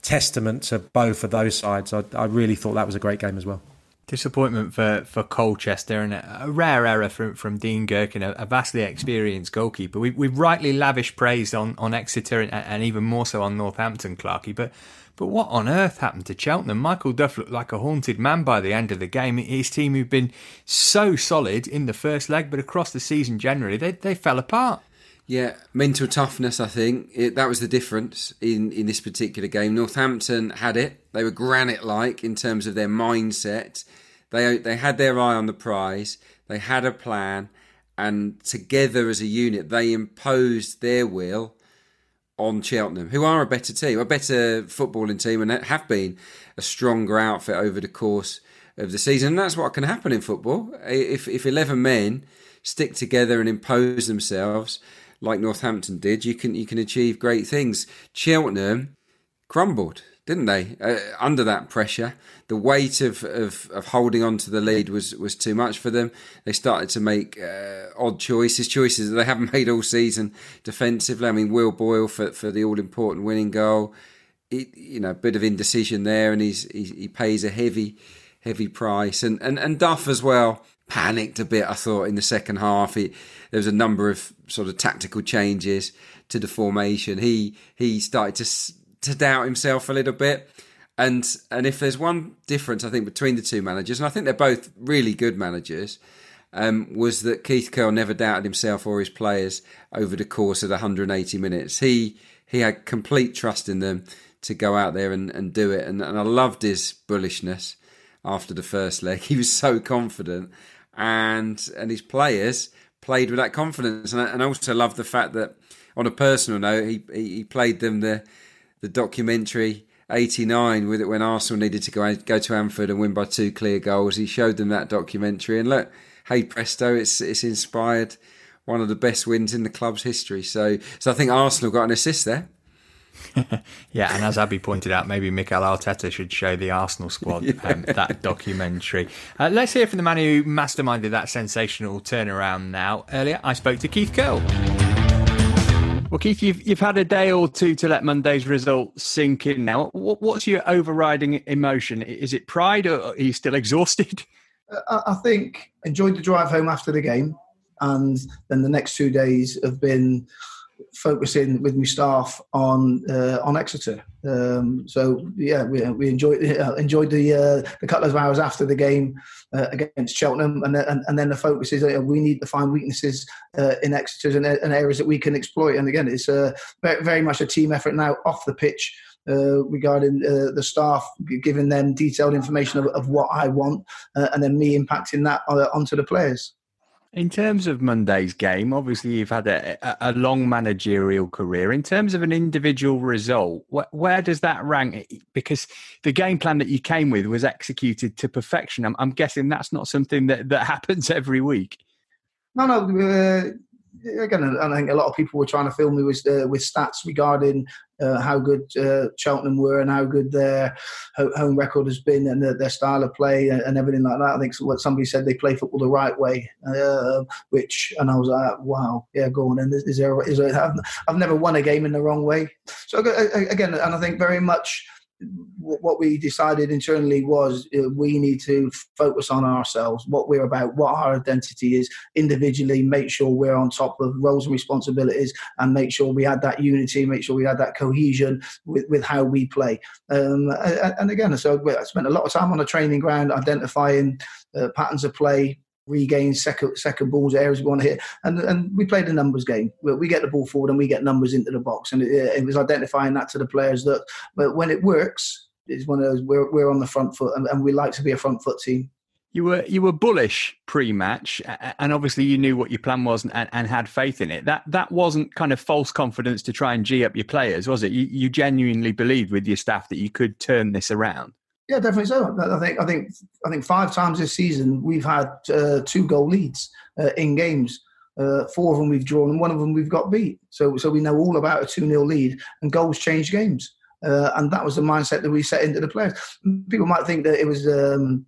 testament to both of those sides. I, I really thought that was a great game as well. Disappointment for, for Colchester and a, rare error from, from Dean Gerken, a, a vastly experienced goalkeeper. We, we've rightly lavish praise on, on Exeter and, and even more so on Northampton, Clarkey, but but what on earth happened to Cheltenham? Michael Duff looked like a haunted man by the end of the game. His team, who've been so solid in the first leg, but across the season generally, they, they fell apart. Yeah, mental toughness. I think it, that was the difference in in this particular game. Northampton had it; they were granite-like in terms of their mindset. They they had their eye on the prize. They had a plan, and together as a unit, they imposed their will on Cheltenham, who are a better team, a better footballing team, and have been a stronger outfit over the course of the season. And that's what can happen in football. If if eleven men stick together and impose themselves like Northampton did, you can you can achieve great things. Cheltenham crumbled didn't they? Uh, under that pressure, the weight of, of, of, holding on to the lead was, was too much for them. They started to make uh, odd choices, choices that they haven't made all season defensively. I mean, Will Boyle for, for the all important winning goal. It, you know, a bit of indecision there, and he's, he, he pays a heavy, heavy price. And, and, and Duff as well panicked a bit, I thought, in the second half. He, there was a number of sort of tactical changes to the formation. He he started to to doubt himself a little bit. And and if there's one difference, I think between the two managers, and I think they're both really good managers, um, was that Keith Curle never doubted himself or his players over the course of the 180 minutes. He he had complete trust in them to go out there and, and do it. And, and I loved his bullishness after the first leg. He was so confident, and and his players played with that confidence. And I, and I also love the fact that, on a personal note, he he played them the the documentary 89 with it when Arsenal needed to go go to Anfield and win by two clear goals. He showed them that documentary, and look, hey presto, it's it's inspired one of the best wins in the club's history. So so I think Arsenal got an assist there. yeah, and as Abby pointed out, maybe Mikel Arteta should show the Arsenal squad yeah. um, that documentary. Uh, let's hear from the man who masterminded that sensational turnaround now. Earlier, I spoke to Keith Curle. Well, Keith, you've you've had a day or two to let Monday's result sink in. Now, what, what's your overriding emotion? Is it pride, or are you still exhausted? I think enjoyed the drive home after the game, and then the next two days have been focusing with my staff on uh, on Exeter. Um, so yeah, we, we enjoyed uh, enjoyed the uh, the couple of hours after the game uh, against Cheltenham, and, and, and then the focus is we need to find weaknesses uh, in Exeter and, and, areas that we can exploit. And again, it's uh, very much a team effort now off the pitch. regarding the staff, giving them detailed information of, of what I want, and then me impacting that onto the players. In terms of Monday's game, obviously you've had a, a, long managerial career. In terms of an individual result, wh- where does that rank? Because the game plan that you came with was executed to perfection. I'm, I'm guessing that's not something that, that happens every week. No, no. Uh, again, I think a lot of people were trying to fill me with uh, with stats regarding uh, how good uh, Cheltenham were and how good their home record has been and their, their style of play and, and, everything like that. I think what somebody said they play football the right way, uh, which and I was like, wow, yeah, go on. And is, is there? Is there I've, I've never won a game in the wrong way. So again, and I think very much what we decided internally was uh, we need to focus on ourselves, what we're about, what our identity is individually, make sure we're on top of roles and responsibilities, and make sure we had that unity, make sure we had that cohesion with, with how we play. Um, and again, so I spent a lot of time on the training ground identifying uh, patterns of play, regain second second balls, areas we want to hit, and and we played a numbers game. We get the ball forward and we get numbers into the box, and it, it was identifying that to the players that but when it works, it's one of those we're we're on the front foot, and, and we like to be a front foot team. You were you were bullish pre-match, and obviously you knew what your plan was and, and, had faith in it. That that wasn't kind of false confidence to try and g up your players, was it? You, you genuinely believed with your staff that you could turn this around. Yeah, definitely so. I think I think I think five times this season we've had uh, two goal leads uh, in games. Uh, four of them we've drawn, and one of them we've got beat. So so we know all about a two 0 lead, and goals change games. Uh, and that was the mindset that we set into the players. People might think that it was. Um,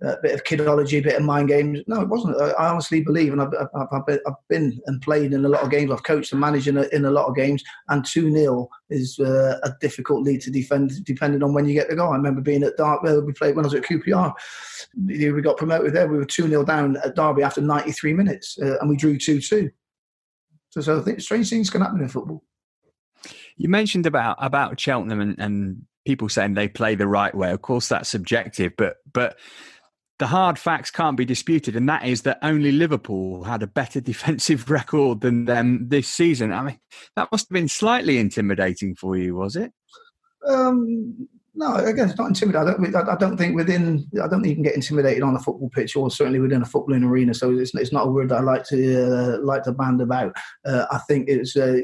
a bit of kidology, a bit of mind games. No, it wasn't. I honestly believe, and I've, I've, I've been and played in a lot of games. I've coached and managed in a, in a lot of games, and 2 0 is uh, a difficult lead to defend depending on when you get the goal. I remember being at Derby, we played when I was at QPR. We got promoted there. We were 2 0 down at Derby after 93 minutes, uh, and we drew 2 2. So, so I think strange things can happen in football. You mentioned about about Cheltenham and, and people saying they play the right way. Of course, that's subjective, but but the hard facts can't be disputed, and that is that only Liverpool had a better defensive record than them this season. I mean, that must have been slightly intimidating for you, was it? Um, no, again, it's not intimidating. I don't, think within, I don't think you can get intimidated on a football pitch or certainly within a footballing arena. So it's, it's not a word that I like to uh, like to band about. Uh, I think it's uh,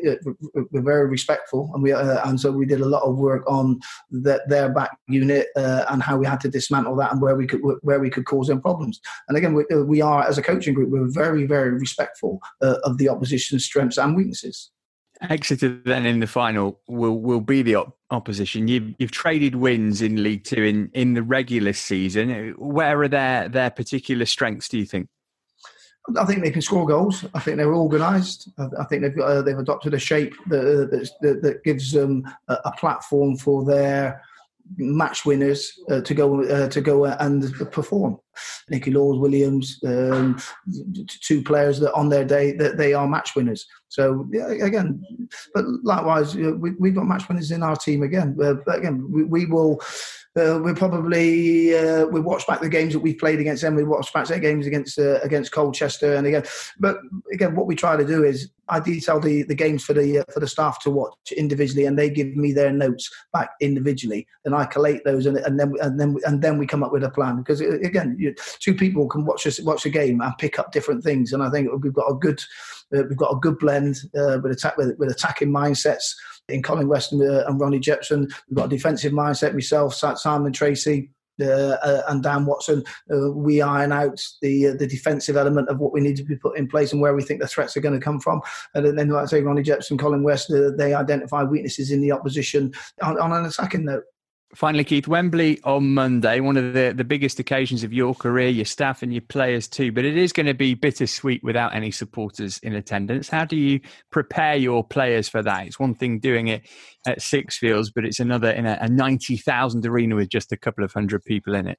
we're very respectful, and we uh, and so we did a lot of work on the, their back unit uh, and how we had to dismantle that and where we could where we could cause them problems. And again, we, uh, we are as a coaching group, we're very very respectful of the opposition's strengths and weaknesses. Exeter then in the final will will be the op- opposition. You've you've traded wins in League Two in in the regular season. Where are their their particular strengths? Do you think? I think they can score goals. I think they're organised. I think they've uh, they've adopted a shape that that, that gives them a, a platform for their match winners uh, to go uh, to go and perform. Nicky Laws, Williams, um, two players that on their day that they are match winners. So yeah, again, but likewise, we, have got match winners in our team again. Uh, again, we, we will uh, we probably uh, we watch back the games that we've played against them. We watch back their games against uh, against Colchester, and again, but again, what we try to do is I detail the, the games for the uh, for the staff to watch individually, and they give me their notes back individually, and I collate those, and, and then and then and then we come up with a plan. Because uh, again, you, two people can watch us watch a game and pick up different things, and I think we've got a good uh, we've got a good blend with attack with, with attacking mindsets in Colin West and, uh, and Ronnie Jepson. We've got a defensive mindset, myself, Simon Tracey. Uh, uh, and Dan Watson, uh, we iron out the uh, the defensive element of what we need to be put in place and where we think the threats are going to come from. And then, like I say, Ronnie Jepson, Colin West, uh, they identify weaknesses in the opposition on, on an attacking note. Finally, Keith, Wembley on Monday, one of the, the biggest occasions of your career, your staff and your players too, but it is going to be bittersweet without any supporters in attendance. How do you prepare your players for that? It's one thing doing it at Sixfields, but it's another in a, a 90,000 arena with just a couple of hundred people in it.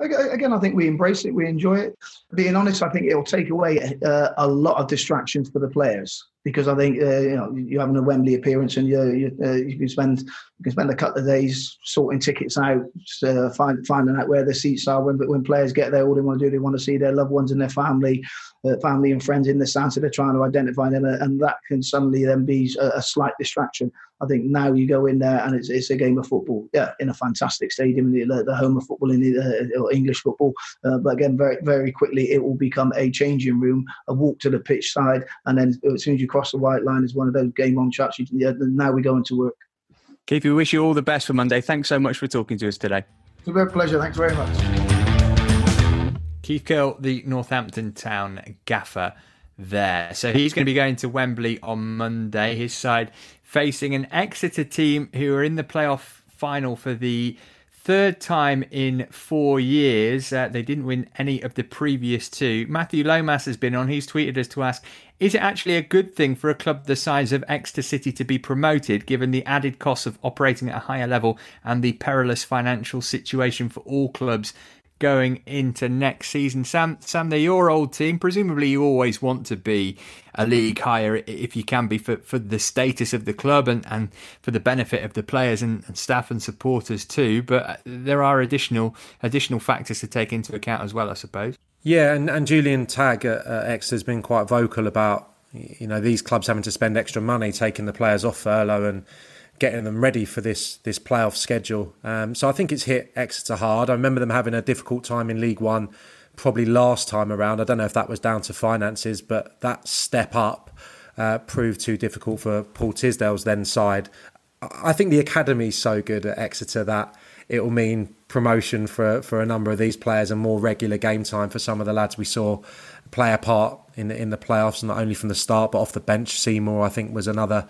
Again, I think we embrace it, we enjoy it. Being honest, I think it'll take away uh, a lot of distractions for the players. Because I think uh, you know you're having a Wembley appearance and you you, uh, you can spend you can spend a couple of days sorting tickets out, uh, find, finding out where the seats are. When when players get there, all they want to do they want to see their loved ones and their family, uh, family and friends in the stands. So they're trying to identify them, and that can suddenly then be a, a, slight distraction. I think now you go in there and it's, it's a game of football, yeah, in a fantastic stadium, the, the home of football in the uh, English football. Uh, but again, very very quickly it will become a changing room, a walk to the pitch side, and then as soon as you cross the white line, is one of those game on chats. You, yeah, now we go into work. Keith, we wish you all the best for Monday. Thanks so much for talking to us today. It's a great pleasure. Thanks very much. Keith Curle, the Northampton Town gaffer there. So he's going to be going to Wembley on Monday. His side facing an Exeter team who are in the playoff final for the third time in four years. Uh, they didn't win any of the previous two. Matthew Lomas has been on. He's tweeted us to ask Is it actually a good thing for a club the size of Exeter City to be promoted, given the added costs of operating at a higher level and the perilous financial situation for all clubs? Going into next season. Sam, Sam, they're your old team. Presumably, you always want to be a league higher if you can be for, for the status of the club and, and for the benefit of the players and, and staff and supporters too. But uh, there are additional additional factors to take into account as well, I suppose. Yeah, and, and Julian Tagg at, at X has been quite vocal about you know these clubs having to spend extra money taking the players off furlough and getting them ready for this this playoff schedule. Um, so I think it's hit Exeter hard. I remember them having a difficult time in League One, probably last time around. I don't know if that was down to finances, but that step up uh, proved too difficult for Paul Tisdale's then side. I think the academy's so good at Exeter that it will mean promotion for for a number of these players and more regular game time for some of the lads we saw play a part in the, in the playoffs, not only from the start but off the bench. Seymour, I think, was another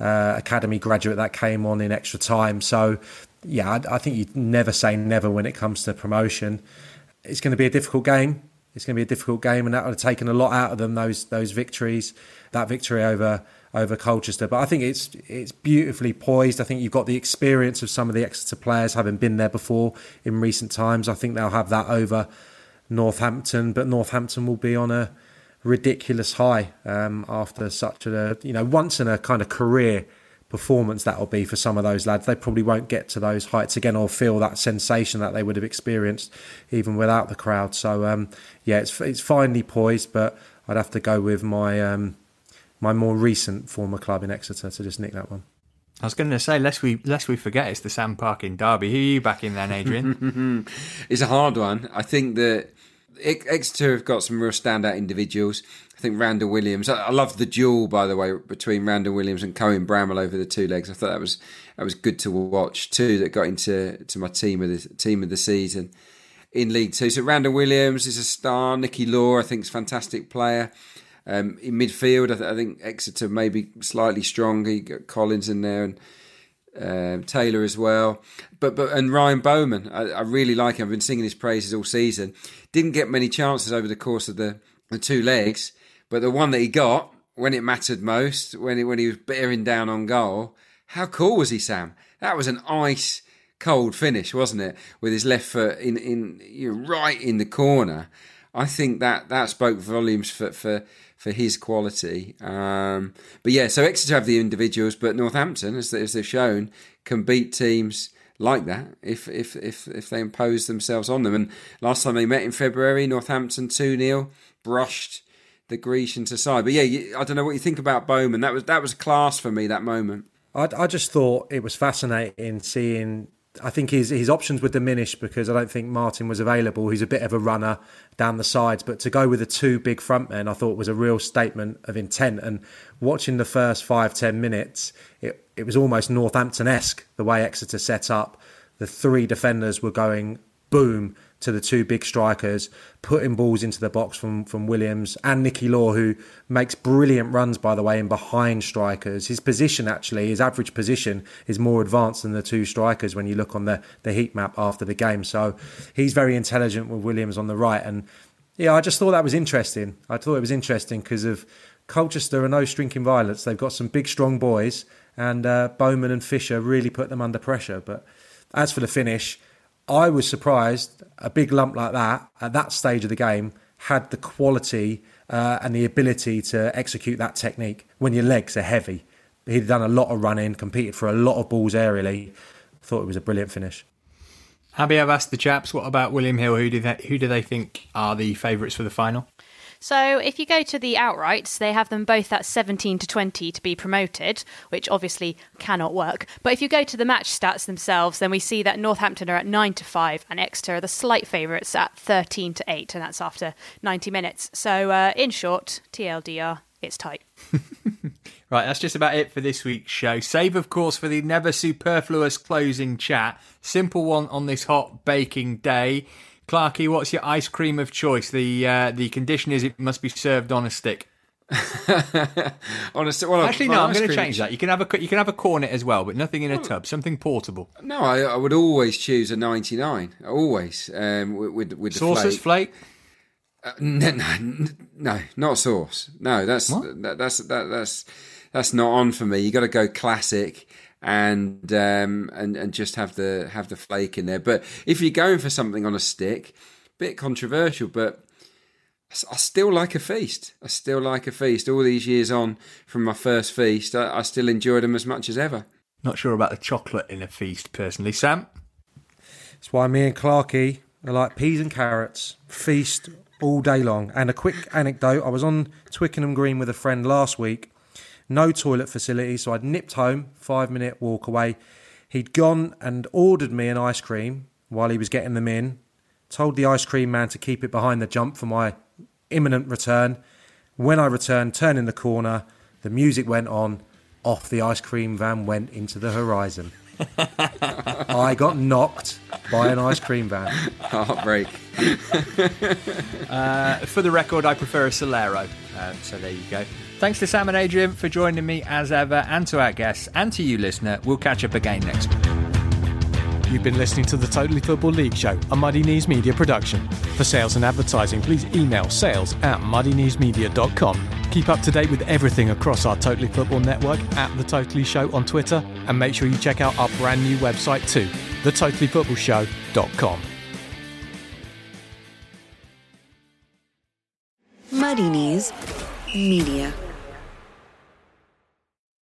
uh, academy graduate that came on in extra time. So, yeah, I, I think you never say never when it comes to promotion. It's going to be a difficult game. It's going to be a difficult game, and that would have taken a lot out of them. Those those victories, that victory over over Colchester. But I think it's it's beautifully poised. I think you've got the experience of some of the Exeter players having been there before in recent times. I think they'll have that over Northampton, but Northampton will be on a ridiculous high um, after such a you know once in a kind of career performance that'll be for some of those lads. They probably won't get to those heights again or feel that sensation that they would have experienced even without the crowd. So um, yeah, it's it's finely poised, but I'd have to go with my um, my more recent former club in Exeter to just nick that one. I was going to say, lest we lest we forget, it's the Sam Parkin Derby. Who are you backing then, Adrian? it's a hard one. I think that Exeter have got some real standout individuals. I think Randell Williams. I, love the duel, by the way, between Randell Williams and Cohen Bramall over the two legs. I thought that was that was good to watch too. That got into to my team of the team of the season in League Two. So Randell Williams is a star. Nicky Law, I think, is a fantastic player. Um, in midfield, I, th- I, think Exeter maybe slightly stronger. You got Collins in there and um, Taylor as well. But but and Ryan Bowman, I, I, really like him. I've been singing his praises all season. Didn't get many chances over the course of the, the two legs, but the one that he got when it mattered most, when he, when he was bearing down on goal, how cool was he, Sam? That was an ice cold finish, wasn't it? With his left foot in in you know, right in the corner. I think that that spoke volumes for for for his quality. Um, but yeah, so Exeter have the individuals, but Northampton, as, as they've shown, can beat teams like that if if if if they impose themselves on them. And last time they met in February, Northampton two 0 brushed the Grecians aside. But yeah, I don't know what you think about Bowman. That was that was class for me that moment. I, I just thought it was fascinating seeing I think his his options were diminished because I don't think Martin was available. He's a bit of a runner down the sides, but to go with the two big front men, I thought was a real statement of intent. And watching the first five ten minutes, it it was almost Northampton esque the way Exeter set up. The three defenders were going boom to the two big strikers, putting balls into the box from, from Williams and Nicky Law, who makes brilliant runs, by the way, in behind strikers. His position, actually, his average position, is more advanced than the two strikers when you look on the, the heat map after the game. So he's very intelligent with Williams on the right. And yeah, I just thought that was interesting. I thought it was interesting because of Colchester are no shrinking violets. They've got some big, strong boys, and uh, Bowman and Fisher really put them under pressure. But as for the finish, I was surprised a big lump like that at that stage of the game had the quality uh, and the ability to execute that technique when your legs are heavy. He'd done a lot of running, competed for a lot of balls aerially. Thought it was a brilliant finish. Abby, I've asked the chaps, what about William Hill? Who do they, who do they think are the favourites for the final? So if you go to the outrights, they have them both at 17 to 20 to be promoted, which obviously cannot work. But if you go to the match stats themselves, then we see that Northampton are at 9 to 5 and Exeter are the slight favourites at 13 to 8, and that's after 90 minutes. So uh, in short, TLDR, it's tight. right, that's just about it for this week's show. Save, of course, for the never superfluous closing chat. Simple one on this hot baking day. Clarky, what's your ice cream of choice? The uh, the condition is it must be served on a stick. on a stick. Well, Actually, no. I'm going to change that. You can have a you can have a cornet as well, but nothing in a tub. Something portable. No, I, I would always choose a 99. Always um, with with, with the sauces flake. flake? Uh, no, no, no, not sauce. No, that's that, that's that, that's that's not on for me. You got to go classic and um, and and just have the have the flake in there. But if you're going for something on a stick, bit controversial, but I still like a feast. I still like a feast. All these years on from my first feast, I, I still enjoy them as much as ever. Not sure about the chocolate in a feast, personally, Sam. That's why me and Clarky are like peas and carrots. Feast all day long. And a quick anecdote: I was on Twickenham Green with a friend last week no toilet facility. So I'd nipped home, five minute walk away. He'd gone and ordered me an ice cream while he was getting them in, told the ice cream man to keep it behind the jump for my imminent return. When I returned, turning the corner, the music went on, off the ice cream van went into the horizon. I got knocked by an ice cream van. Heartbreak. uh, for the record, I prefer a Solero. Uh, so there you go. Thanks to Sam and Adrian for joining me as ever, and to our guests, and to you, listener. We'll catch up again next week. You've been listening to the Totally Football League show, a Muddy Knees Media production. For sales and advertising, please email sales at muddykneesmedia.com. Keep up to date with everything across our Totally Football network at The Totally Show on Twitter, and make sure you check out our brand new website too, thetotallyfootballshow.com. Muddy Knees Media.